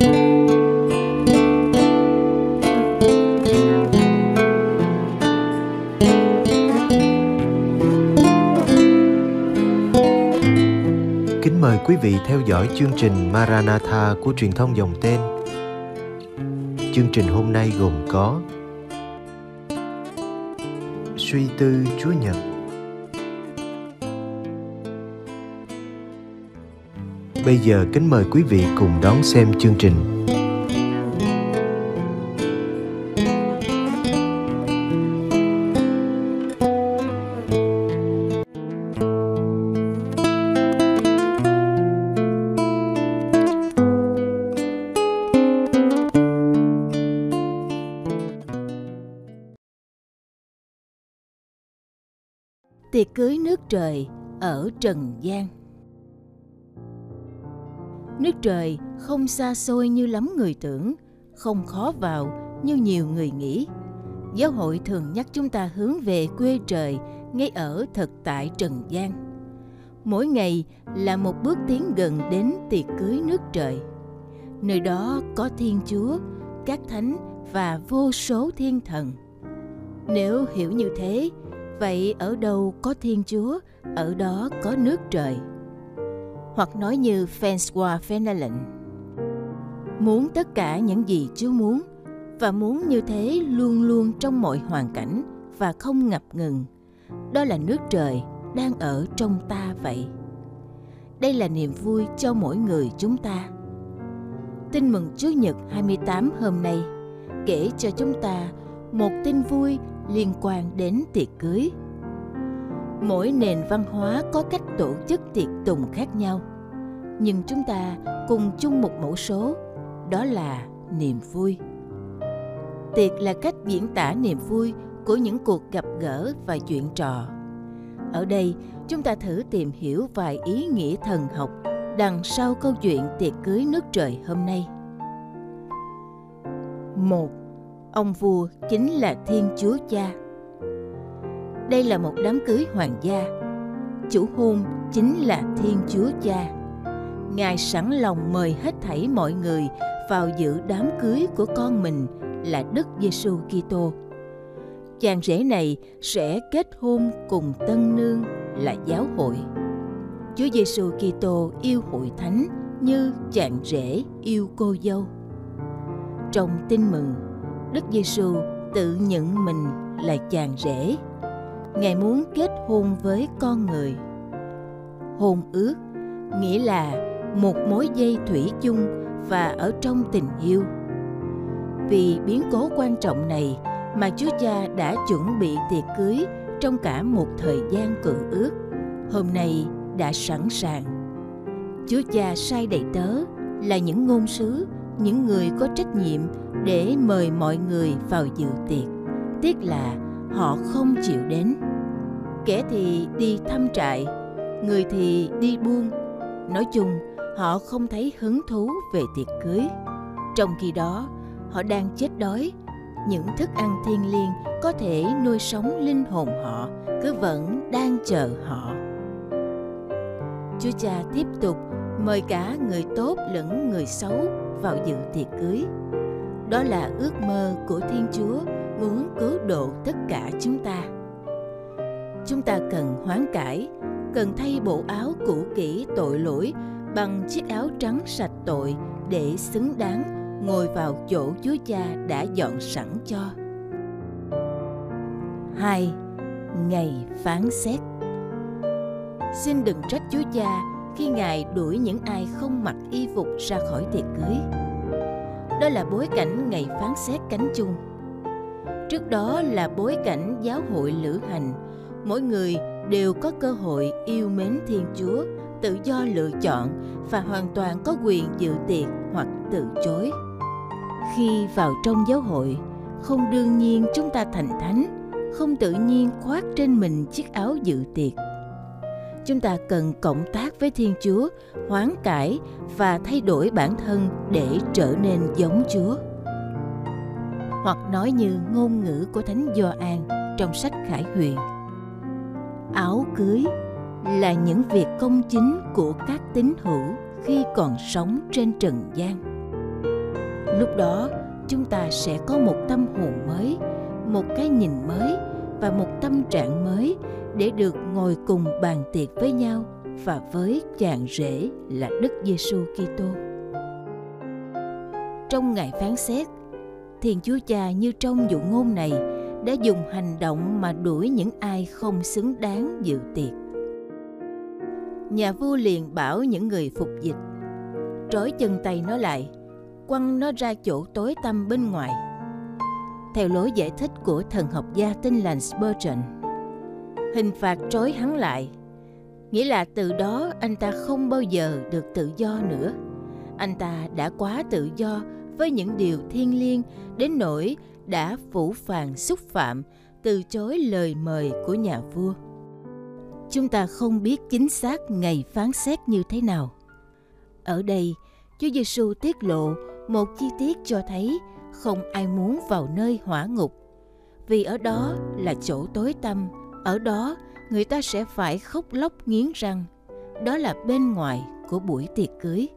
Kính mời quý vị theo dõi chương trình Maranatha của truyền thông dòng tên. Chương trình hôm nay gồm có Suy tư Chúa Nhật Bây giờ kính mời quý vị cùng đón xem chương trình. tiệc cưới nước trời ở trần gian nước trời không xa xôi như lắm người tưởng, không khó vào như nhiều người nghĩ. Giáo hội thường nhắc chúng ta hướng về quê trời ngay ở thực tại trần gian. Mỗi ngày là một bước tiến gần đến tiệc cưới nước trời. Nơi đó có thiên chúa, các thánh và vô số thiên thần. Nếu hiểu như thế, vậy ở đâu có thiên chúa, ở đó có nước trời hoặc nói như François Fenelon muốn tất cả những gì Chúa muốn và muốn như thế luôn luôn trong mọi hoàn cảnh và không ngập ngừng đó là nước trời đang ở trong ta vậy. Đây là niềm vui cho mỗi người chúng ta. Tin mừng Chúa Nhật 28 hôm nay kể cho chúng ta một tin vui liên quan đến tiệc cưới. Mỗi nền văn hóa có cách tổ chức tiệc tùng khác nhau, nhưng chúng ta cùng chung một mẫu số, đó là niềm vui. Tiệc là cách diễn tả niềm vui của những cuộc gặp gỡ và chuyện trò. Ở đây, chúng ta thử tìm hiểu vài ý nghĩa thần học đằng sau câu chuyện tiệc cưới nước trời hôm nay. Một, ông vua chính là Thiên Chúa Cha. Đây là một đám cưới hoàng gia. Chủ hôn chính là Thiên Chúa Cha. Ngài sẵn lòng mời hết thảy mọi người vào dự đám cưới của con mình là Đức Giêsu Kitô. Chàng rể này sẽ kết hôn cùng tân nương là giáo hội. Chúa Giêsu Kitô yêu hội thánh như chàng rể yêu cô dâu. Trong tin mừng, Đức Giêsu tự nhận mình là chàng rể. Ngài muốn kết hôn với con người. Hôn ước nghĩa là một mối dây thủy chung và ở trong tình yêu. Vì biến cố quan trọng này mà Chúa Cha đã chuẩn bị tiệc cưới trong cả một thời gian cự ước. Hôm nay đã sẵn sàng. Chúa Cha sai đầy tớ là những ngôn sứ, những người có trách nhiệm để mời mọi người vào dự tiệc. Tiếc là họ không chịu đến. Kẻ thì đi thăm trại, người thì đi buôn. Nói chung, họ không thấy hứng thú về tiệc cưới. Trong khi đó, họ đang chết đói. Những thức ăn thiên liêng có thể nuôi sống linh hồn họ cứ vẫn đang chờ họ. Chúa Cha tiếp tục mời cả người tốt lẫn người xấu vào dự tiệc cưới. Đó là ước mơ của Thiên Chúa muốn cứu độ tất cả chúng ta. Chúng ta cần hoán cải, cần thay bộ áo cũ kỹ tội lỗi bằng chiếc áo trắng sạch tội để xứng đáng ngồi vào chỗ Chúa Cha đã dọn sẵn cho. 2. Ngày phán xét Xin đừng trách Chúa Cha khi Ngài đuổi những ai không mặc y phục ra khỏi tiệc cưới. Đó là bối cảnh ngày phán xét cánh chung. Trước đó là bối cảnh giáo hội lữ hành, mỗi người đều có cơ hội yêu mến Thiên Chúa, tự do lựa chọn và hoàn toàn có quyền dự tiệc hoặc từ chối. Khi vào trong giáo hội, không đương nhiên chúng ta thành thánh, không tự nhiên khoác trên mình chiếc áo dự tiệc chúng ta cần cộng tác với Thiên Chúa, hoán cải và thay đổi bản thân để trở nên giống Chúa. Hoặc nói như ngôn ngữ của Thánh Gioan trong sách Khải Huyền. Áo cưới là những việc công chính của các tín hữu khi còn sống trên trần gian. lúc đó chúng ta sẽ có một tâm hồn mới một cái nhìn mới và một tâm trạng mới để được ngồi cùng bàn tiệc với nhau và với chàng rể là Đức Giêsu Kitô. Trong ngày phán xét, Thiên Chúa Cha như trong dụ ngôn này đã dùng hành động mà đuổi những ai không xứng đáng dự tiệc. Nhà vua liền bảo những người phục dịch trói chân tay nó lại, quăng nó ra chỗ tối tăm bên ngoài. Theo lối giải thích của thần học gia tên là Spurgeon, hình phạt trói hắn lại, nghĩa là từ đó anh ta không bao giờ được tự do nữa. Anh ta đã quá tự do với những điều thiêng liêng đến nỗi đã phủ phàng xúc phạm, từ chối lời mời của nhà vua. Chúng ta không biết chính xác ngày phán xét như thế nào. Ở đây, Chúa Giêsu tiết lộ một chi tiết cho thấy không ai muốn vào nơi hỏa ngục, vì ở đó là chỗ tối tăm, ở đó người ta sẽ phải khóc lóc nghiến răng. Đó là bên ngoài của buổi tiệc cưới.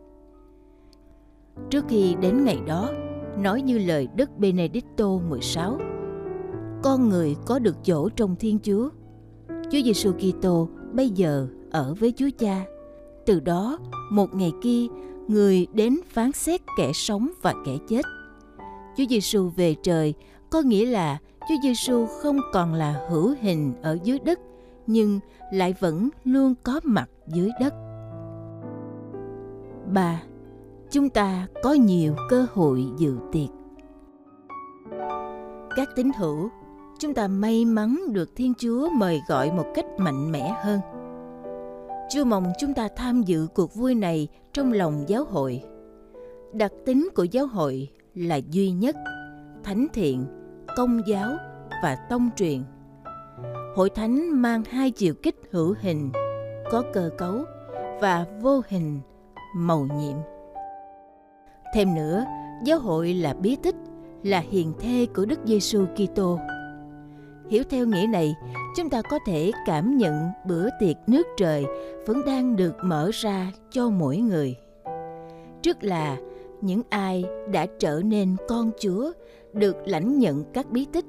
Trước khi đến ngày đó, nói như lời Đức Benedicto 16, con người có được chỗ trong Thiên Chúa. Chúa Giêsu Kitô bây giờ ở với Chúa Cha. Từ đó, một ngày kia, người đến phán xét kẻ sống và kẻ chết. Chúa Giêsu về trời có nghĩa là Chúa Giêsu không còn là hữu hình ở dưới đất nhưng lại vẫn luôn có mặt dưới đất. 3. Chúng ta có nhiều cơ hội dự tiệc. Các tín hữu, chúng ta may mắn được Thiên Chúa mời gọi một cách mạnh mẽ hơn. Chúa mong chúng ta tham dự cuộc vui này trong lòng giáo hội. Đặc tính của giáo hội là duy nhất, thánh thiện, công giáo và tông truyền – hội thánh mang hai chiều kích hữu hình có cơ cấu và vô hình màu nhiệm thêm nữa giáo hội là bí tích là hiền thê của đức giêsu kitô hiểu theo nghĩa này, chúng ta có thể cảm nhận bữa tiệc nước trời vẫn đang được mở ra cho mỗi người trước là, những ai đã trở nên con chúa, được lãnh nhận các bí tích,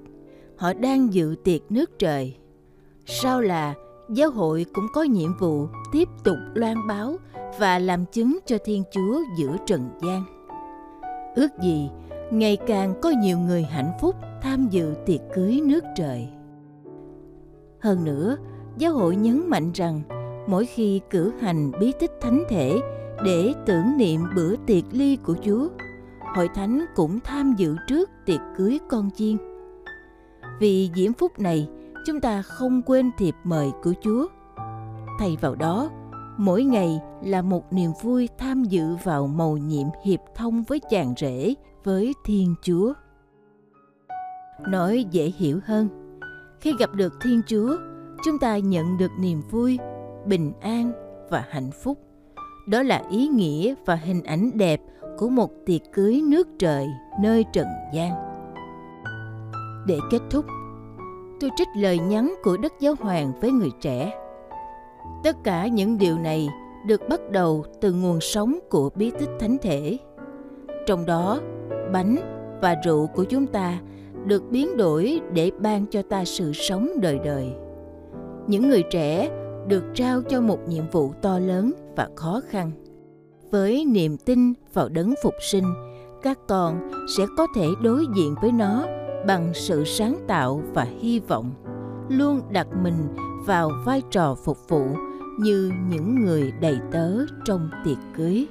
họ đang dự tiệc nước trời Sau là, giáo hội cũng có nhiệm vụ tiếp tục loan báo và làm chứng cho Thiên Chúa giữa trần gian. Ước gì ngày càng có nhiều người hạnh phúc tham dự tiệc cưới nước trời. Hơn nữa, giáo hội nhấn mạnh rằng mỗi khi cử hành bí tích thánh thể để tưởng niệm bữa tiệc ly của Chúa, hội thánh cũng tham dự trước tiệc cưới con chiên. Vì diễm phúc này, chúng ta không quên thiệp mời của Chúa. Thay vào đó, mỗi ngày là một niềm vui tham dự vào mầu nhiệm hiệp thông với chàng rể, với Thiên Chúa. Nói dễ hiểu hơn, khi gặp được Thiên Chúa, chúng ta nhận được niềm vui, bình an và hạnh phúc. Đó là ý nghĩa và hình ảnh đẹp của một tiệc cưới nước trời nơi trần gian. Để kết thúc, tôi trích lời nhắn của Đức Giáo Hoàng với người trẻ. Tất cả những điều này được bắt đầu từ nguồn sống của bí tích thánh thể. Trong đó, bánh và rượu của chúng ta được biến đổi để ban cho ta sự sống đời đời. Những người trẻ được trao cho một nhiệm vụ to lớn và khó khăn. Với niềm tin vào đấng phục sinh, các con sẽ có thể đối diện với nó bằng sự sáng tạo và hy vọng luôn đặt mình vào vai trò phục vụ như những người đầy tớ trong tiệc cưới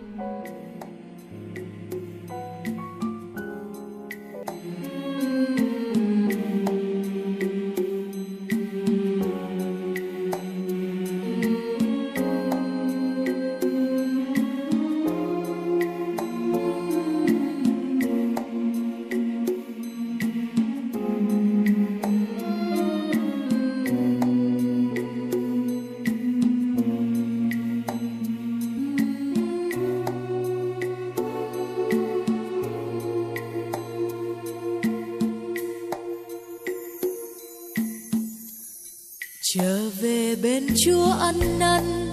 trở về bên chúa ăn năn,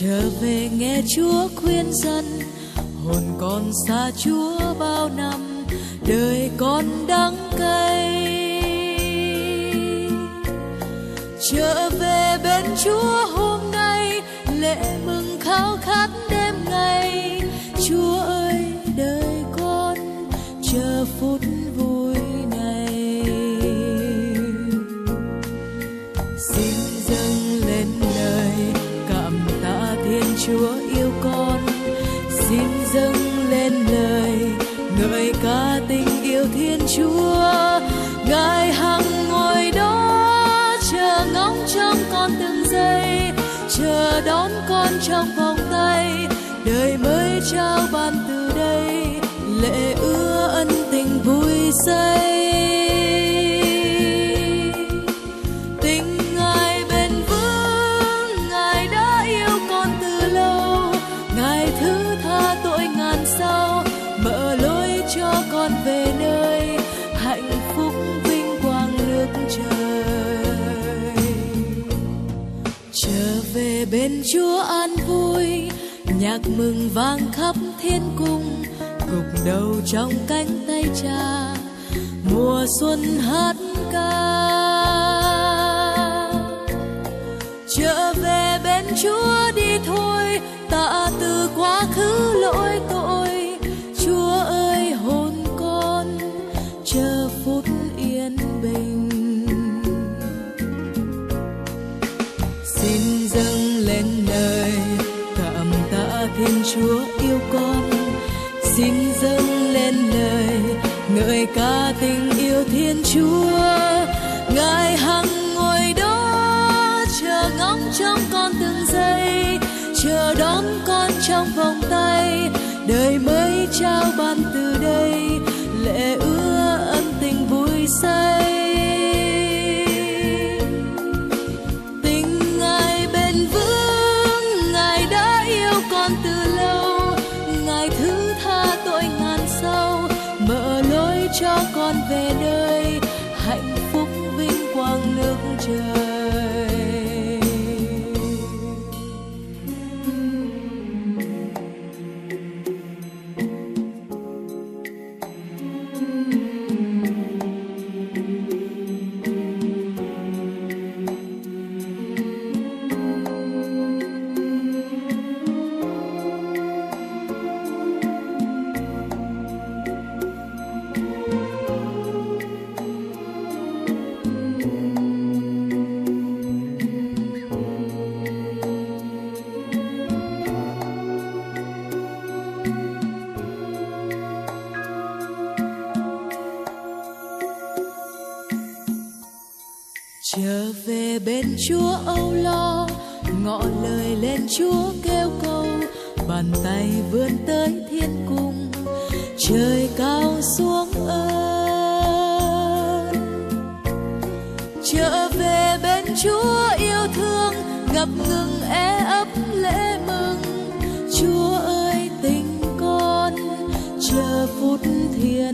trở về nghe chúa khuyên dân. Hồn con xa chúa bao năm, đời con đắng cay. Trở về bên chúa chúa yêu con, xin dâng lên lời, ngợi ca tình yêu thiên chúa. Ngài hằng ngồi đó, chờ ngóng trong con từng giây, chờ đón con trong vòng tay. Đời mới trao ban từ đây lệ ưa ân tình vui say. Bên chúa an vui, nhạc mừng vang khắp thiên cung, gục đầu trong cánh tay cha, mùa xuân hát ca. Trở về bên chúa đi thôi cả ca tình yêu thiên chúa, ngài hằng ngồi đó, chờ ngóng trong con từng giây, chờ đón con trong vòng tay. Đời mới trao ban từ đây lệ ưa ân tình vui say. Trở về bên chúa âu lo, ngọ lời lên chúa kêu câu bàn tay vươn tới thiên cung, trời cao xuống ơn. Trở về bên chúa yêu thương, ngập ngừng é ấp lễ mừng. Chúa ơi, tình con, chờ phút thiên